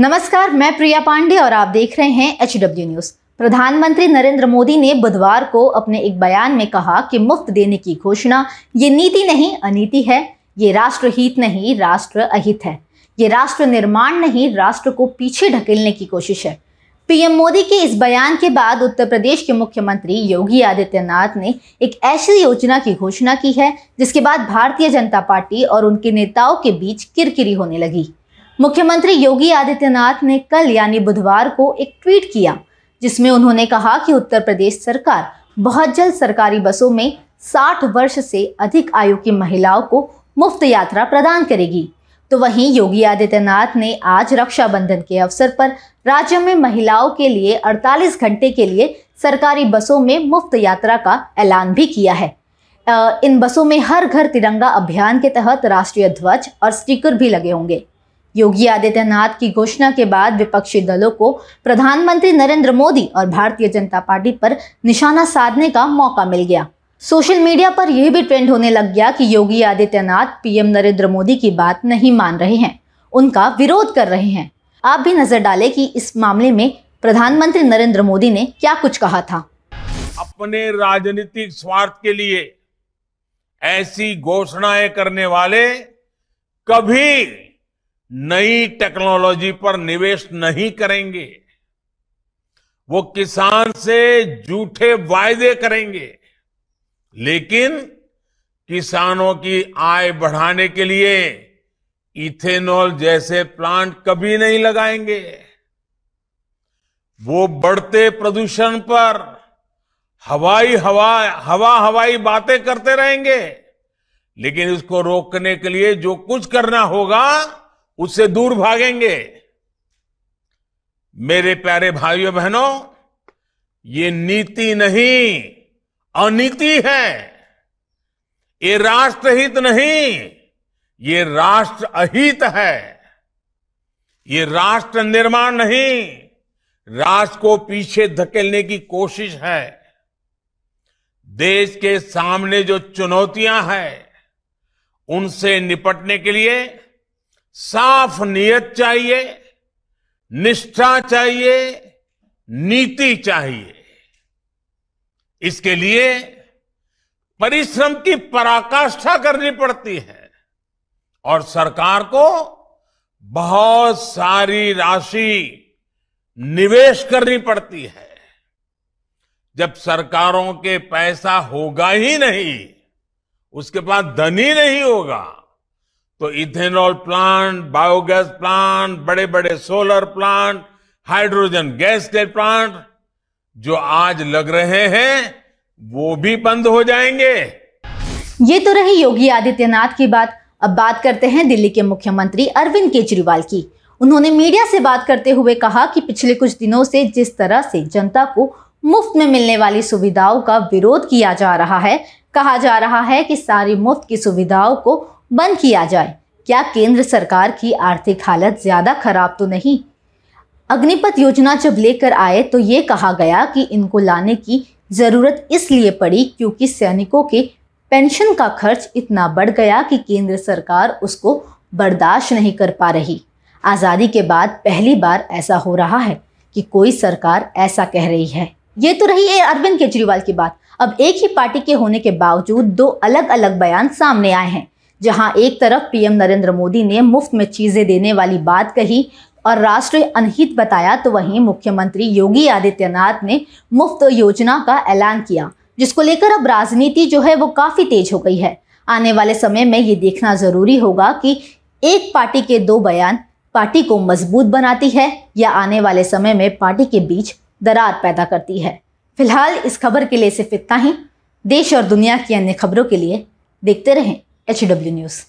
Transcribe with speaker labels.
Speaker 1: नमस्कार, मैं प्रिया पांडे और आप देख रहे हैं एच डब्ल्यू न्यूज़ प्रधानमंत्री नरेंद्र मोदी ने बुधवार को अपने एक बयान में कहा कि मुफ़्त देने की घोषणा, ये नीति नहीं, अनीति है। ये राष्ट्रहित नहीं, राष्ट्र अहित है। ये राष्ट्र निर्माण नहीं, राष्ट्र को पीछे ढकेलने की कोशिश है। पीएम मोदी के इस बयान के बाद उत्तर प्रदेश के मुख्यमंत्री योगी आदित्यनाथ ने एक ऐसी योजना की घोषणा की है, जिसके बाद भारतीय जनता पार्टी और उनके नेताओं के बीच किरकिरी होने लगी। मुख्यमंत्री योगी आदित्यनाथ ने कल, यानी बुधवार को, एक ट्वीट किया, जिसमें उन्होंने कहा कि उत्तर प्रदेश सरकार बहुत जल्द सरकारी बसों में 60 वर्ष से अधिक आयु की महिलाओं को मुफ़्त यात्रा प्रदान करेगी। तो वहीं योगी आदित्यनाथ ने आज रक्षाबंधन के अवसर पर राज्य में महिलाओं के लिए 48 घंटे के लिए सरकारी बसों में मुफ़्त यात्रा का ऐलान भी किया है। इन बसों में हर घर तिरंगा अभियान के तहत राष्ट्रीय ध्वज और स्टिकर भी लगे होंगे। योगी आदित्यनाथ की घोषणा के बाद विपक्षी दलों को प्रधानमंत्री नरेंद्र मोदी और भारतीय जनता पार्टी पर निशाना साधने का मौका मिल गया। सोशल मीडिया पर यह भी ट्रेंड होने लग गया कि योगी आदित्यनाथ पीएम नरेंद्र मोदी की बात नहीं मान रहे हैं, उनका विरोध कर रहे हैं। आप भी नज़र डालें कि इस मामले में प्रधानमंत्री नरेंद्र मोदी ने क्या कुछ कहा था।
Speaker 2: अपने राजनीतिक स्वार्थ के लिए ऐसी घोषणाएँ करने वाले कभी नई टेक्नोलॉजी पर निवेश नहीं करेंगे। वो किसान से झूठे वायदे करेंगे। लेकिन किसानों की आय बढ़ाने के लिए इथेनॉल जैसे प्लांट कभी नहीं लगाएँगे। वो बढ़ते प्रदूषण पर हवाई हवा हवा हवाई बातें करते रहेंगे। लेकिन इसको रोकने के लिए जो कुछ करना होगा उससे दूर भागेंगे। मेरे प्यारे भाइयों बहनों, ये नीति नहीं, अनीति है। ये राष्ट्रहित नहीं, ये राष्ट्र अहित है। ये राष्ट्र निर्माण नहीं, राष्ट्र को पीछे धकेलने की कोशिश है। देश के सामने जो चुनौतियाँ हैं, उनसे निपटने के लिए साफ़ नियत चाहिए, निष्ठा चाहिए, नीति चाहिए। इसके लिए परिश्रम की पराकाष्ठा करनी पड़ती है और सरकार को बहुत सारी राशि निवेश करनी पड़ती है। जब सरकारों के पैसा होगा ही नहीं, उसके पास धन ही नहीं होगा। तो इथेनॉल प्लांट, बायोगैस प्लांट बड़े बड़े सोलर प्लांट, हाइड्रोजन गैस के प्लांट जो आज लग रहे हैं, वो भी बंद हो जाएँगे।
Speaker 1: ये तो रही योगी आदित्यनाथ की बात। अब बात करते हैं दिल्ली के मुख्यमंत्री अरविंद केजरीवाल की। उन्होंने मीडिया से बात करते हुए कहा कि पिछले कुछ दिनों से जिस तरह से जनता को मुफ़्त में मिलने वाली सुविधाओं का विरोध किया जा रहा है, कहा जा रहा है कि सारी मुफ़्त की सुविधाओं को बंद किया जाए। क्या केंद्र सरकार की आर्थिक हालत ज़्यादा खराब तो नहीं? अग्निपथ योजना जब लेकर आए तो ये कहा गया कि इनको लाने की ज़रूरत इसलिए पड़ी क्योंकि सैनिकों के पेंशन का खर्च इतना बढ़ गया कि केंद्र सरकार उसको बर्दाश्त नहीं कर पा रही। आज़ादी के बाद पहली बार ऐसा हो रहा है कि कोई सरकार ऐसा कह रही है। ये तो रही है अरविंद केजरीवाल की बात। अब एक ही पार्टी के होने के बावजूद दो अलग अलग बयान सामने आए हैं। जहाँ एक तरफ़ पीएम नरेंद्र मोदी ने मुफ़्त में चीज़ें देने वाली बात कही और राष्ट्रीय अनहित बताया तो वहीं मुख्यमंत्री योगी आदित्यनाथ ने मुफ़्त योजना का ऐलान किया, जिसको लेकर अब राजनीति जो है वो काफ़ी तेज हो गई है। आने वाले समय में ये देखना ज़रूरी होगा कि एक पार्टी के दो बयान पार्टी को मज़बूत बनाती है या आने वाले समय में पार्टी के बीच दरार पैदा करती है। फ़िलहाल इस खबर के लिए सिर्फ़ इतना ही। देश और दुनिया की अन्य खबरों के लिए देखते रहें। H W news